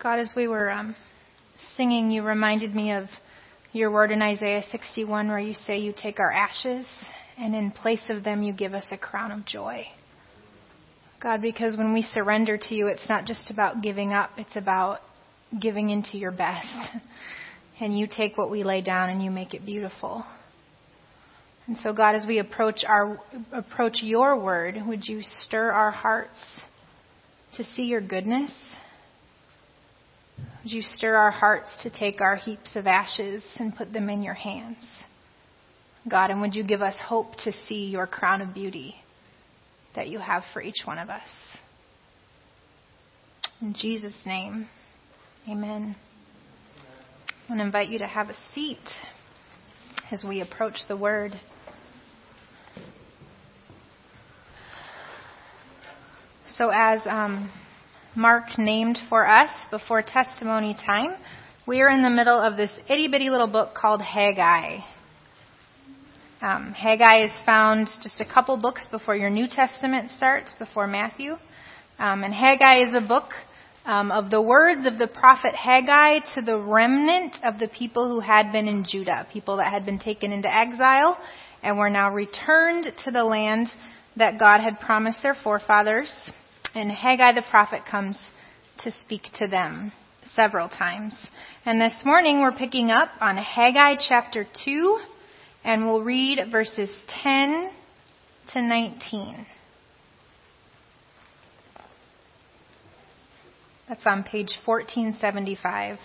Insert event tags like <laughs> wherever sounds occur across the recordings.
God, as we were um, singing, you reminded me of your word in Isaiah 61 where you say you take our ashes and in place of them you give us a crown of joy. God, because when we surrender to you, it's not just about giving up, it's about giving into your best. <laughs> And you take what we lay down and you make it beautiful. And so God, as we approach our, approach your word, would you stir our hearts to see your goodness? Would you stir our hearts to take our heaps of ashes and put them in your hands? God, and would you give us hope to see your crown of beauty that you have for each one of us? In Jesus' name, amen. I want to invite you to have a seat as we approach the Word. So, as um, Mark named for us before testimony time, we are in the middle of this itty bitty little book called Haggai. Um, Haggai is found just a couple books before your New Testament starts, before Matthew. Um, and Haggai is a book um, of the words of the prophet Haggai to the remnant of the people who had been in Judah, people that had been taken into exile and were now returned to the land that God had promised their forefathers. And Haggai the prophet comes to speak to them several times. And this morning we're picking up on Haggai chapter 2, and we'll read verses 10 to 19. That's on page 1475,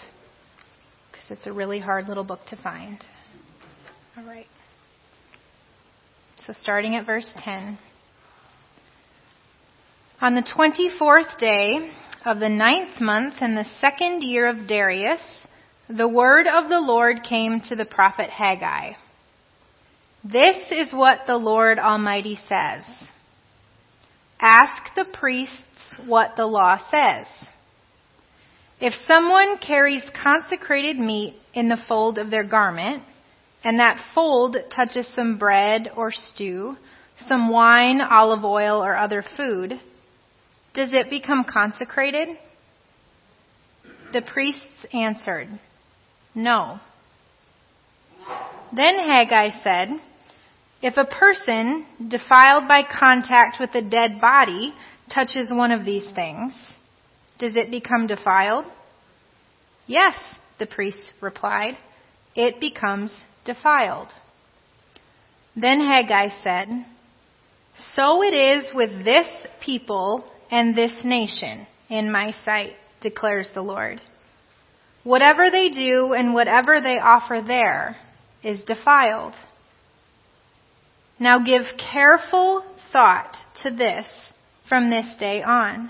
because it's a really hard little book to find. All right. So starting at verse 10. On the 24th day of the ninth month in the second year of Darius, the word of the Lord came to the prophet Haggai. This is what the Lord Almighty says. Ask the priests what the law says. If someone carries consecrated meat in the fold of their garment, and that fold touches some bread or stew, some wine, olive oil, or other food, does it become consecrated? The priests answered, No. Then Haggai said, If a person defiled by contact with a dead body touches one of these things, does it become defiled? Yes, the priests replied. It becomes defiled. Then Haggai said, So it is with this people and this nation in my sight, declares the Lord. Whatever they do and whatever they offer there is defiled. Now give careful thought to this from this day on.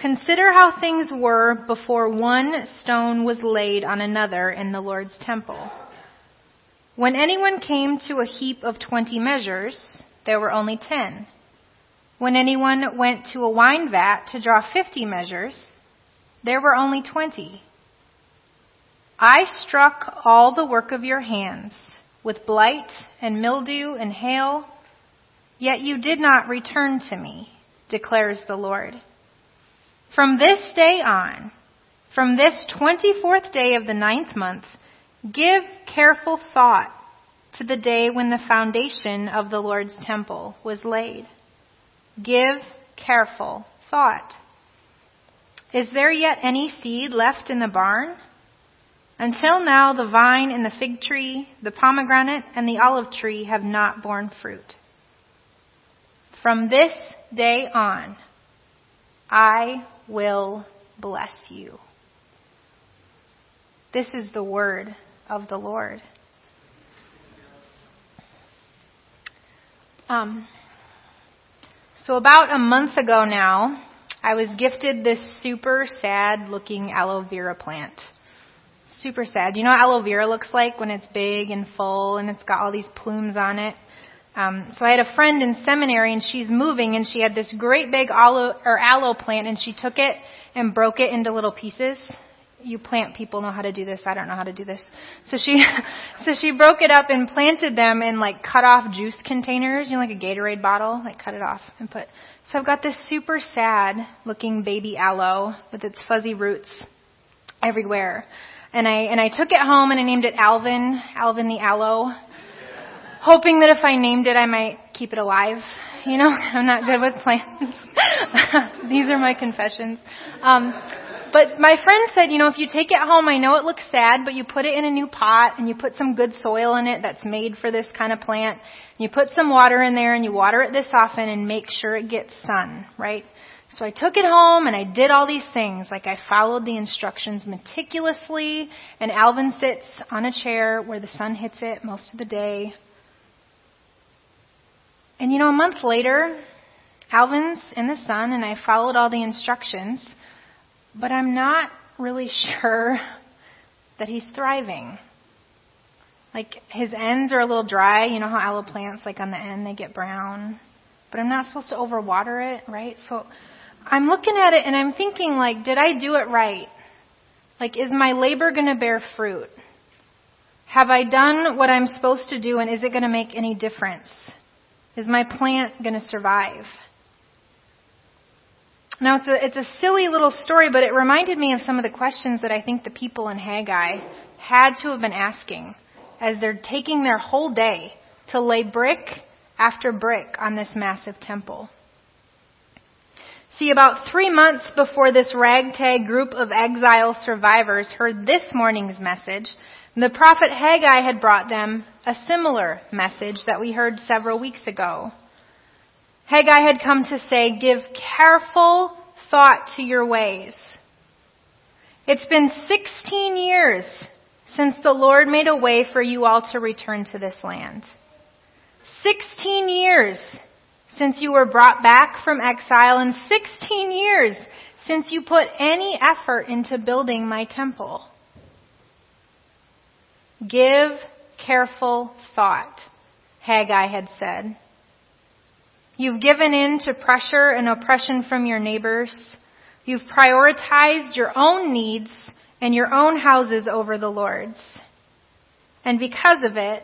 Consider how things were before one stone was laid on another in the Lord's temple. When anyone came to a heap of twenty measures, there were only ten. When anyone went to a wine vat to draw fifty measures, there were only twenty. I struck all the work of your hands with blight and mildew and hail, yet you did not return to me, declares the Lord. From this day on, from this 24th day of the ninth month, give careful thought to the day when the foundation of the Lord's temple was laid. Give careful thought. Is there yet any seed left in the barn? Until now, the vine and the fig tree, the pomegranate and the olive tree have not borne fruit. From this day on, I will bless you. This is the word of the Lord. Um, so about a month ago now, I was gifted this super sad looking aloe vera plant. Super sad. You know what aloe vera looks like when it's big and full and it's got all these plumes on it? Um, so I had a friend in seminary and she's moving and she had this great big aloe, or aloe plant and she took it and broke it into little pieces you plant people know how to do this. I don't know how to do this. So she, <laughs> so she broke it up and planted them in like cut off juice containers, you know, like a Gatorade bottle, like cut it off and put. So I've got this super sad looking baby aloe with its fuzzy roots everywhere. And I, and I took it home and I named it Alvin, Alvin the aloe, hoping that if I named it I might keep it alive. You know, <laughs> I'm not good with plants. <laughs> These are my confessions. Um, but my friend said, you know, if you take it home, I know it looks sad, but you put it in a new pot and you put some good soil in it that's made for this kind of plant. And you put some water in there and you water it this often and make sure it gets sun, right? So I took it home and I did all these things. Like I followed the instructions meticulously and Alvin sits on a chair where the sun hits it most of the day. And you know, a month later, Alvin's in the sun and I followed all the instructions but I'm not really <laughs> sure that he's thriving. Like his ends are a little dry. You know how aloe plants, like on the end, they get brown. But I'm not supposed to overwater it, right? So I'm looking at it and I'm thinking, like, did I do it right? Like, is my labor going to bear fruit? Have I done what I'm supposed to do and is it going to make any difference? Is my plant going to survive? Now, it's a, it's a silly little story, but it reminded me of some of the questions that I think the people in Haggai had to have been asking as they're taking their whole day to lay brick after brick on this massive temple. See, about three months before this ragtag group of exile survivors heard this morning's message, the prophet Haggai had brought them a similar message that we heard several weeks ago. Haggai had come to say, give careful thought to your ways. It's been 16 years since the Lord made a way for you all to return to this land. 16 years since you were brought back from exile and 16 years since you put any effort into building my temple. Give careful thought, Haggai had said. You've given in to pressure and oppression from your neighbors. You've prioritized your own needs and your own houses over the Lord's. And because of it,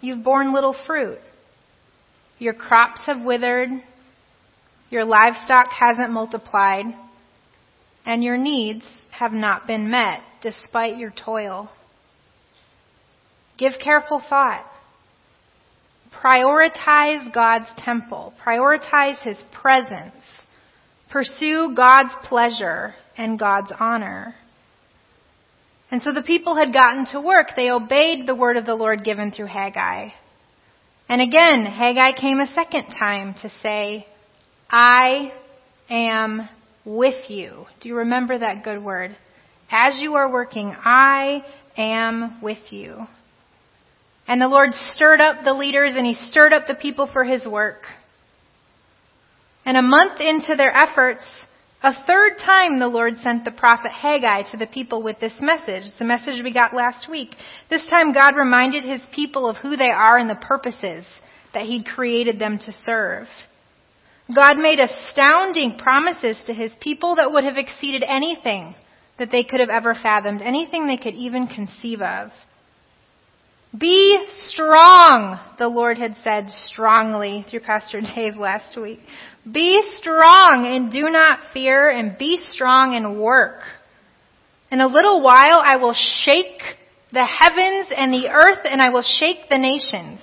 you've borne little fruit. Your crops have withered. Your livestock hasn't multiplied. And your needs have not been met despite your toil. Give careful thought. Prioritize God's temple. Prioritize His presence. Pursue God's pleasure and God's honor. And so the people had gotten to work. They obeyed the word of the Lord given through Haggai. And again, Haggai came a second time to say, I am with you. Do you remember that good word? As you are working, I am with you. And the Lord stirred up the leaders and he stirred up the people for his work. And a month into their efforts, a third time the Lord sent the prophet Haggai to the people with this message. It's the message we got last week. This time God reminded his people of who they are and the purposes that he'd created them to serve. God made astounding promises to his people that would have exceeded anything that they could have ever fathomed, anything they could even conceive of. Be strong, the Lord had said strongly through Pastor Dave last week. Be strong and do not fear and be strong and work. In a little while I will shake the heavens and the earth and I will shake the nations.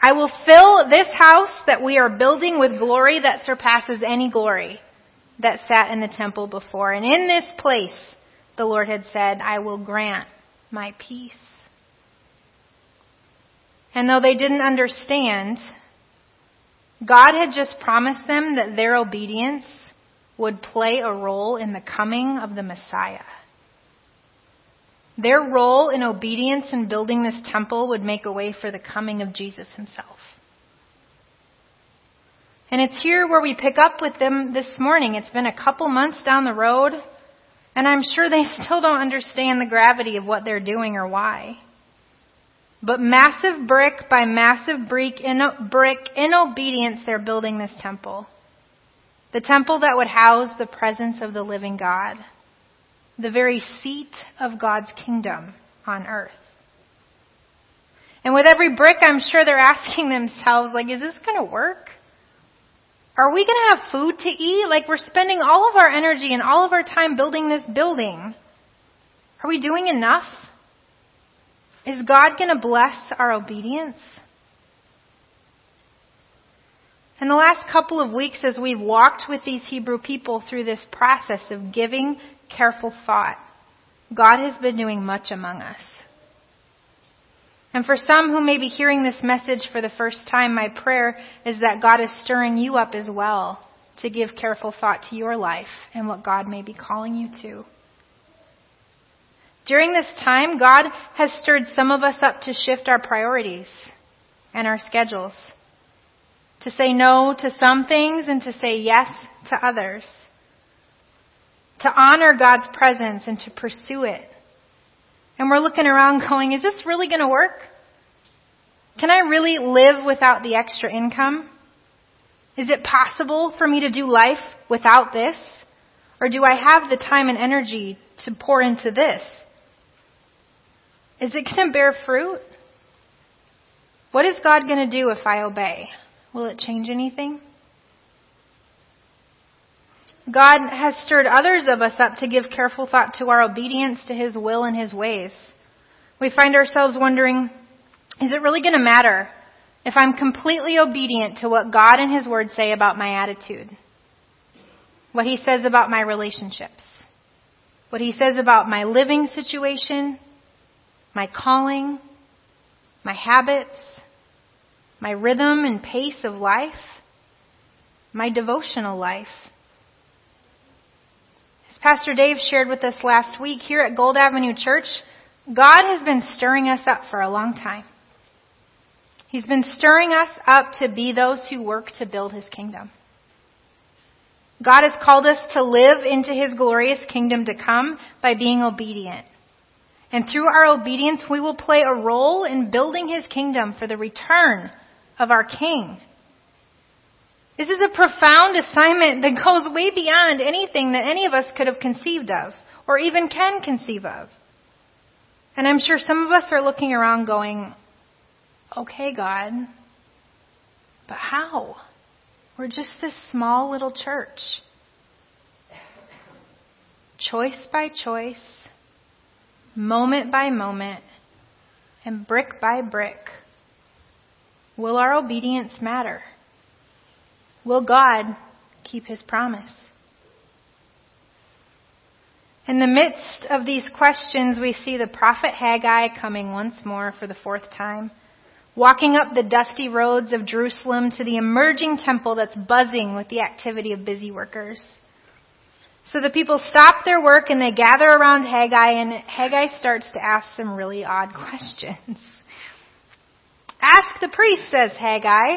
I will fill this house that we are building with glory that surpasses any glory that sat in the temple before. And in this place, the Lord had said, I will grant my peace. And though they didn't understand, God had just promised them that their obedience would play a role in the coming of the Messiah. Their role in obedience in building this temple would make a way for the coming of Jesus himself. And it's here where we pick up with them this morning. It's been a couple months down the road, and I'm sure they <laughs> still don't understand the gravity of what they're doing or why. But massive brick by massive brick in, brick in obedience, they're building this temple. The temple that would house the presence of the living God. the very seat of God's kingdom on earth. And with every brick, I'm sure they're asking <laughs> themselves, like, is this going to work? Are we going to have food to eat? Like, we're spending all of our energy and all of our time building this building. Are we doing enough? Is God going to bless our obedience? In the last couple of weeks, as we've walked with these Hebrew people through this process of giving careful thought, God has been doing much among us. And for some who may be hearing this message for the first time, my prayer is that God is stirring you up as well to give careful thought to your life and what God may be calling you to. During this time, God has stirred some of us up to shift our priorities and our schedules to say no to some things and to say yes to others, to honor God's presence and to pursue it. And we're looking around going, is this really going to work? Can I really live without the extra income? Is it possible for me to do life without this? Or do I have the time and energy to pour into this? Is it going to bear fruit? What is God going to do if I obey? Will it change anything? God has stirred others of us up to give careful thought to our obedience to His will and His ways. We find ourselves wondering, is it really going to matter if I'm completely obedient to what God and His Word say about my attitude? What He says about my relationships? What He says about my living situation? My calling? My habits? my rhythm and pace of life, my devotional life. As Pastor Dave shared with us last week here at Gold Avenue Church, God has been stirring us up for a long time. He's been stirring us up to be those who work to build His kingdom. God has called us to live into His glorious kingdom to come by being obedient. And through our obedience, we will play a role in building His kingdom for the return of our King. This is a profound assignment that goes way beyond anything that any of us could have conceived of or even can conceive of. And I'm sure some of us are looking around going, okay, God, but how? We're just this small little church. Choice by choice, moment by moment, and brick by brick Will our obedience matter? Will God keep his promise? In the midst of these questions, we see the prophet Haggai coming once more for the fourth time, walking up the dusty roads of Jerusalem to the emerging temple that's buzzing with the activity of busy workers. So the people stop their work and they gather around Haggai, and Haggai starts to ask some really odd <laughs> questions. Ask the priest, says Haggai.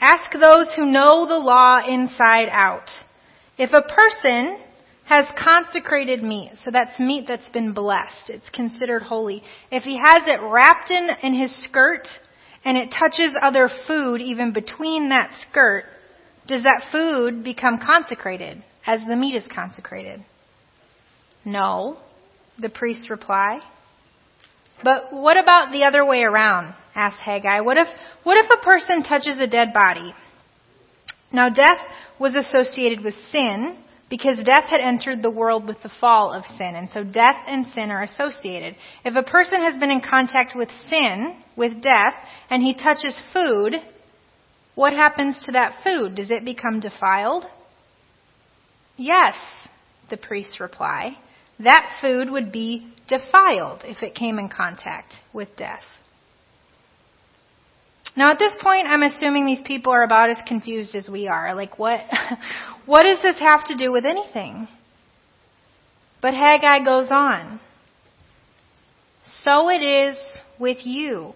Ask those who know the law inside out. If a person has consecrated meat, so that's meat that's been blessed, it's considered holy. If he has it wrapped in, in his skirt and it touches other food even between that skirt, does that food become consecrated as the meat is consecrated? No, the priests reply. But what about the other way around? asked Haggai. What if, what if a person touches a dead body? Now death was associated with sin because death had entered the world with the fall of sin. And so death and sin are associated. If a person has been in contact with sin, with death, and he touches food, what happens to that food? Does it become defiled? Yes, the priests reply. That food would be defiled if it came in contact with death. Now at this point, I'm assuming these people are about as confused as we are. Like, what, <laughs> what does this have to do with anything? But Haggai goes on. So it is with you,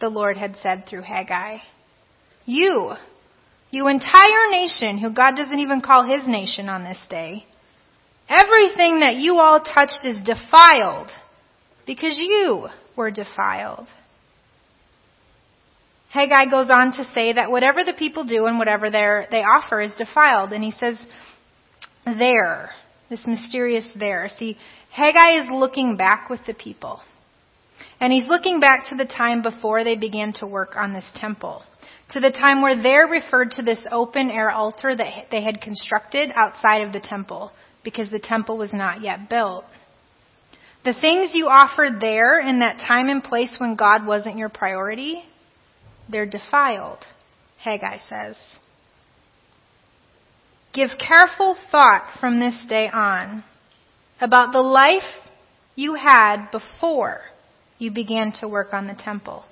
the Lord had said through Haggai. You, you entire nation who God doesn't even call his nation on this day, Everything that you all touched is defiled because you were defiled. Haggai goes on to say that whatever the people do and whatever they offer is defiled. And he says, there. this mysterious there. See, Haggai is looking back with the people. And he's looking back to the time before they began to work on this temple. To the time where they're referred to this open air altar that they had constructed outside of the temple because the temple was not yet built. The things you offered there in that time and place when God wasn't your priority, they're defiled, Haggai says. Give careful thought from this day on about the life you had before you began to work on the temple.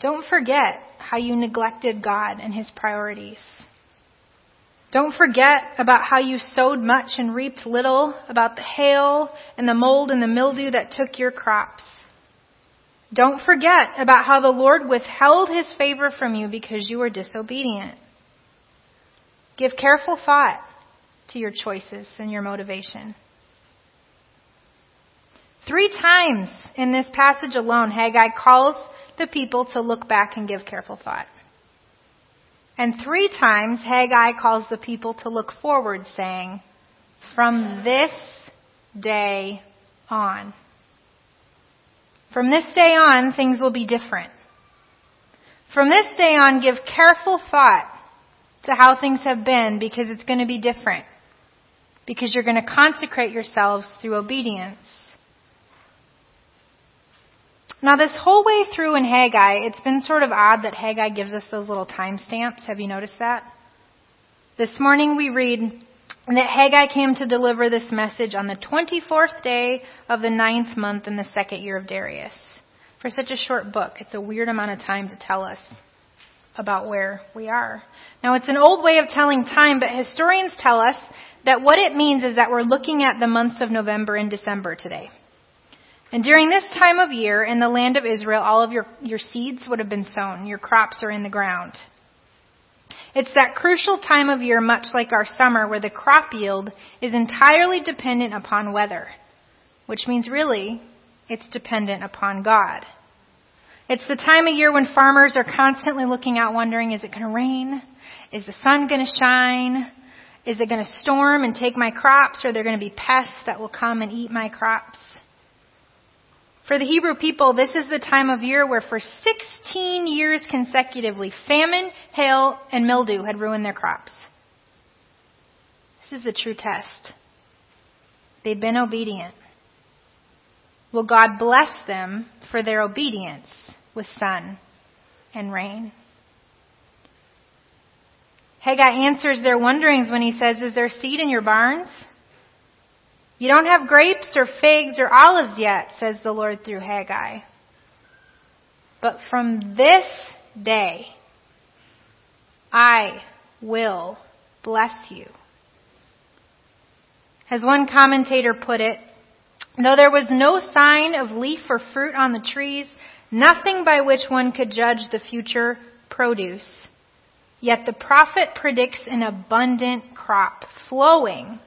Don't forget how you neglected God and His priorities. Don't forget about how you sowed much and reaped little, about the hail and the mold and the mildew that took your crops. Don't forget about how the Lord withheld his favor from you because you were disobedient. Give careful thought to your choices and your motivation. Three times in this passage alone, Haggai calls the people to look back and give careful thought. And three times Haggai calls the people to look forward, saying, From this day on. From this day on, things will be different. From this day on, give careful thought to how things have been because it's going to be different. Because you're going to consecrate yourselves through obedience. Now, this whole way through in Haggai, it's been sort of odd that Haggai gives us those little timestamps. Have you noticed that? This morning we read that Haggai came to deliver this message on the 24th day of the ninth month in the second year of Darius. For such a short book, it's a weird amount of time to tell us about where we are. Now, it's an old way of telling time, but historians tell us that what it means is that we're looking at the months of November and December today. And during this time of year in the land of Israel, all of your, your seeds would have been sown. Your crops are in the ground. It's that crucial time of year, much like our summer, where the crop yield is entirely dependent upon weather, which means really it's dependent upon God. It's the time of year when farmers are constantly looking out wondering, is it going to rain? Is the sun going to shine? Is it going to storm and take my crops? Or are there going to be pests that will come and eat my crops? For the Hebrew people, this is the time of year where for 16 years consecutively, famine, hail, and mildew had ruined their crops. This is the true test. They've been obedient. Will God bless them for their obedience with sun and rain? Haggai answers their wonderings when he says, Is there seed in your barns? You don't have grapes or figs or olives yet, says the Lord through Haggai. But from this day, I will bless you. As one commentator put it, though there was no sign of leaf or fruit on the trees, nothing by which one could judge the future produce, yet the prophet predicts an abundant crop flowing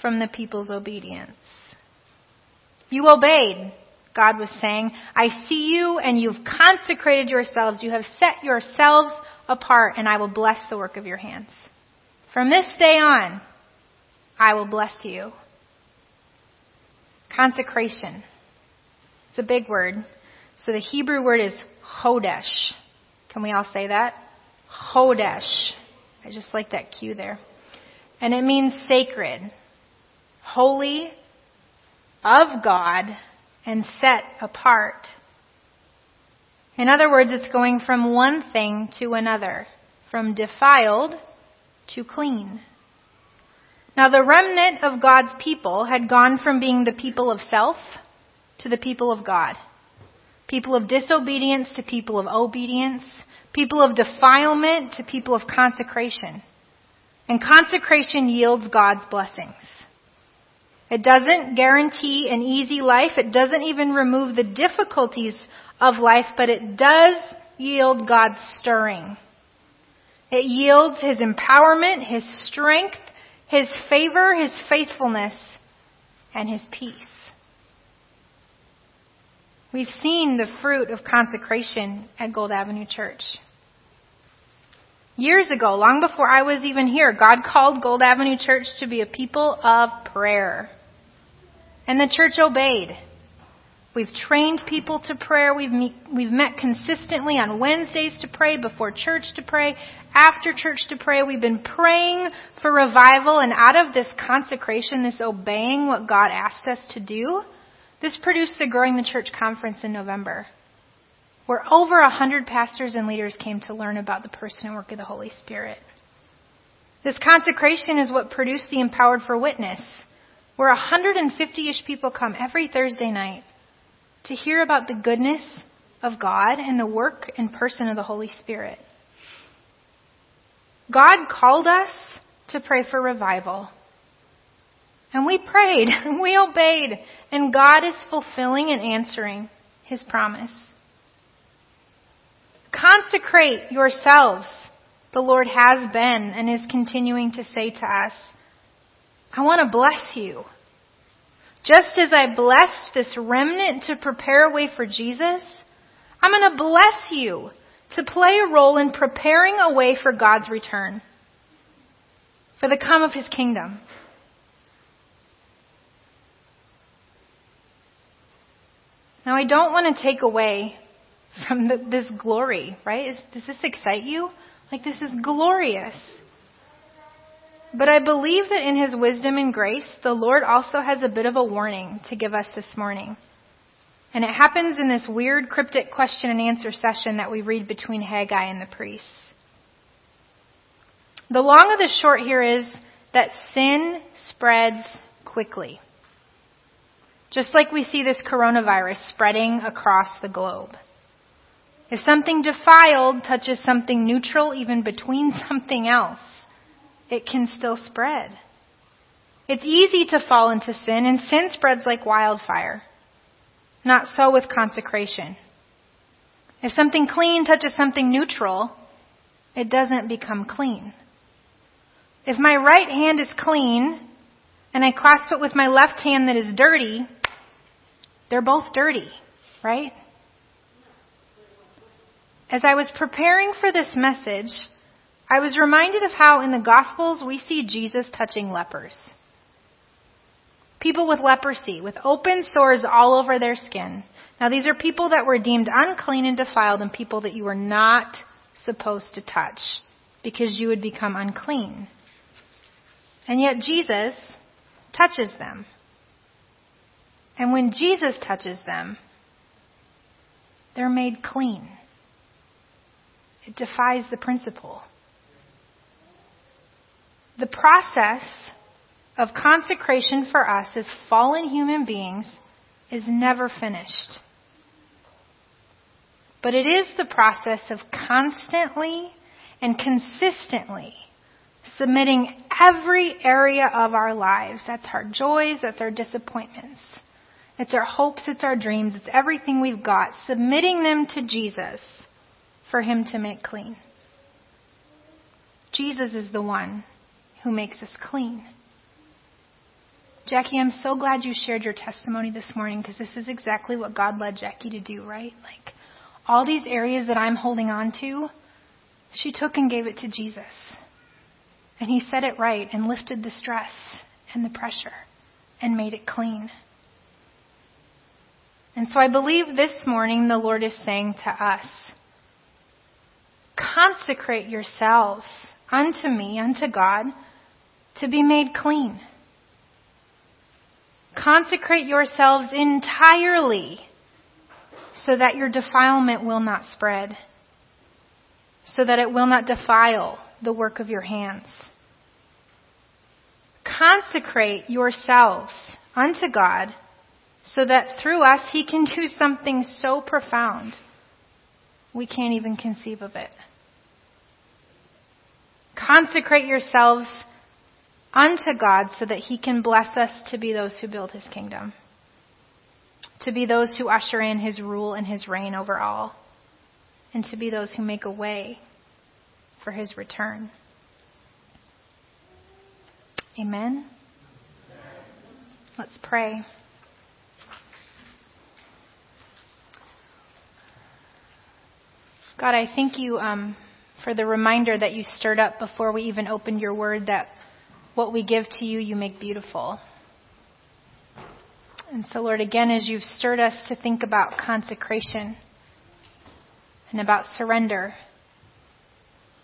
from the people's obedience. You obeyed, God was saying. I see you and you've consecrated yourselves. You have set yourselves apart and I will bless the work of your hands. From this day on, I will bless you. Consecration. It's a big word. So the Hebrew word is qodesh. Can we all say that? Qodesh. I just like that cue there. And it means sacred holy, of God, and set apart. In other words, it's going from one thing to another, from defiled to clean. Now, the remnant of God's people had gone from being the people of self to the people of God. People of disobedience to people of obedience. People of defilement to people of consecration. And consecration yields God's blessings. It doesn't guarantee an easy life. It doesn't even remove the difficulties of life, but it does yield God's stirring. It yields His empowerment, His strength, His favor, His faithfulness, and His peace. We've seen the fruit of consecration at Gold Avenue Church. Years ago, long before I was even here, God called Gold Avenue Church to be a people of prayer. And the church obeyed. We've trained people to prayer. We've, meet, we've met consistently on Wednesdays to pray, before church to pray, after church to pray. We've been praying for revival, and out of this consecration, this obeying what God asked us to do, this produced the Growing the Church conference in November where over a hundred pastors and leaders came to learn about the person and work of the Holy Spirit. This consecration is what produced the Empowered for Witness, where 150-ish people come every Thursday night to hear about the goodness of God and the work and person of the Holy Spirit. God called us to pray for revival. And we prayed, <laughs> we obeyed, and God is fulfilling and answering His promise. Consecrate yourselves, the Lord has been and is continuing to say to us. I want to bless you. Just as I blessed this remnant to prepare a way for Jesus, I'm going to bless you to play a role in preparing a way for God's return, for the come of His kingdom. Now, I don't want to take away from the, this glory, right? Is, does this excite you? Like, this is glorious. But I believe that in His wisdom and grace, the Lord also has a bit of a warning to give us this morning. And it happens in this weird cryptic question and answer session that we read between Haggai and the priests. The long of the short here is that sin spreads quickly. Just like we see this coronavirus spreading across the globe. If something defiled touches something neutral, even between <laughs> something else, it can still spread. It's easy to fall into sin, and sin spreads like wildfire. Not so with consecration. If something clean touches something neutral, it doesn't become clean. If my right hand is clean and I clasp it with my left hand that is dirty, they're both dirty, right? As I was preparing for this message, I was reminded of how in the Gospels we see Jesus touching lepers. People with leprosy, with open sores all over their skin. Now, these are people that were deemed unclean and defiled, and people that you were not supposed to touch because you would become unclean. And yet, Jesus touches them. And when Jesus touches them, they're made clean. It defies the principle. The process of consecration for us as fallen human beings is never finished. But it is the process of constantly and consistently submitting every area of our lives. That's our joys, that's our disappointments, it's our hopes, it's our dreams, it's everything we've got, submitting them to Jesus for him to make clean. Jesus is the one who makes us clean. Jackie, I'm so glad you shared your testimony this morning because this is exactly what God led Jackie to do, right? Like all these areas that I'm holding on to, she took and gave it to Jesus. And he set it right and lifted the stress and the pressure and made it clean. And so I believe this morning the Lord is saying to us, consecrate yourselves unto me, unto God, to be made clean. Consecrate yourselves entirely so that your defilement will not spread, so that it will not defile the work of your hands. Consecrate yourselves unto God so that through us He can do something so profound we can't even conceive of it. Consecrate yourselves unto God so that He can bless us to be those who build His kingdom, to be those who usher in His rule and His reign over all, and to be those who make a way for His return. Amen. Let's pray. God, I thank you um, for the reminder that you stirred up before we even opened your word that what we give to you, you make beautiful. And so, Lord, again, as you've stirred us to think about consecration and about surrender,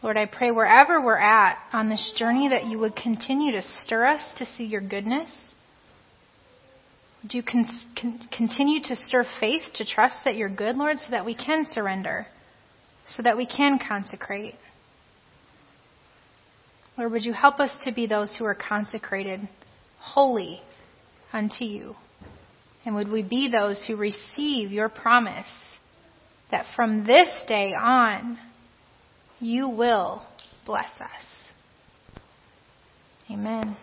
Lord, I pray wherever we're at on this journey that you would continue to stir us to see your goodness. Would you con- con- continue to stir faith to trust that you're good, Lord, so that we can surrender, so that we can consecrate? Lord, would you help us to be those who are consecrated, holy unto you? And would we be those who receive your promise that from this day on, you will bless us. Amen.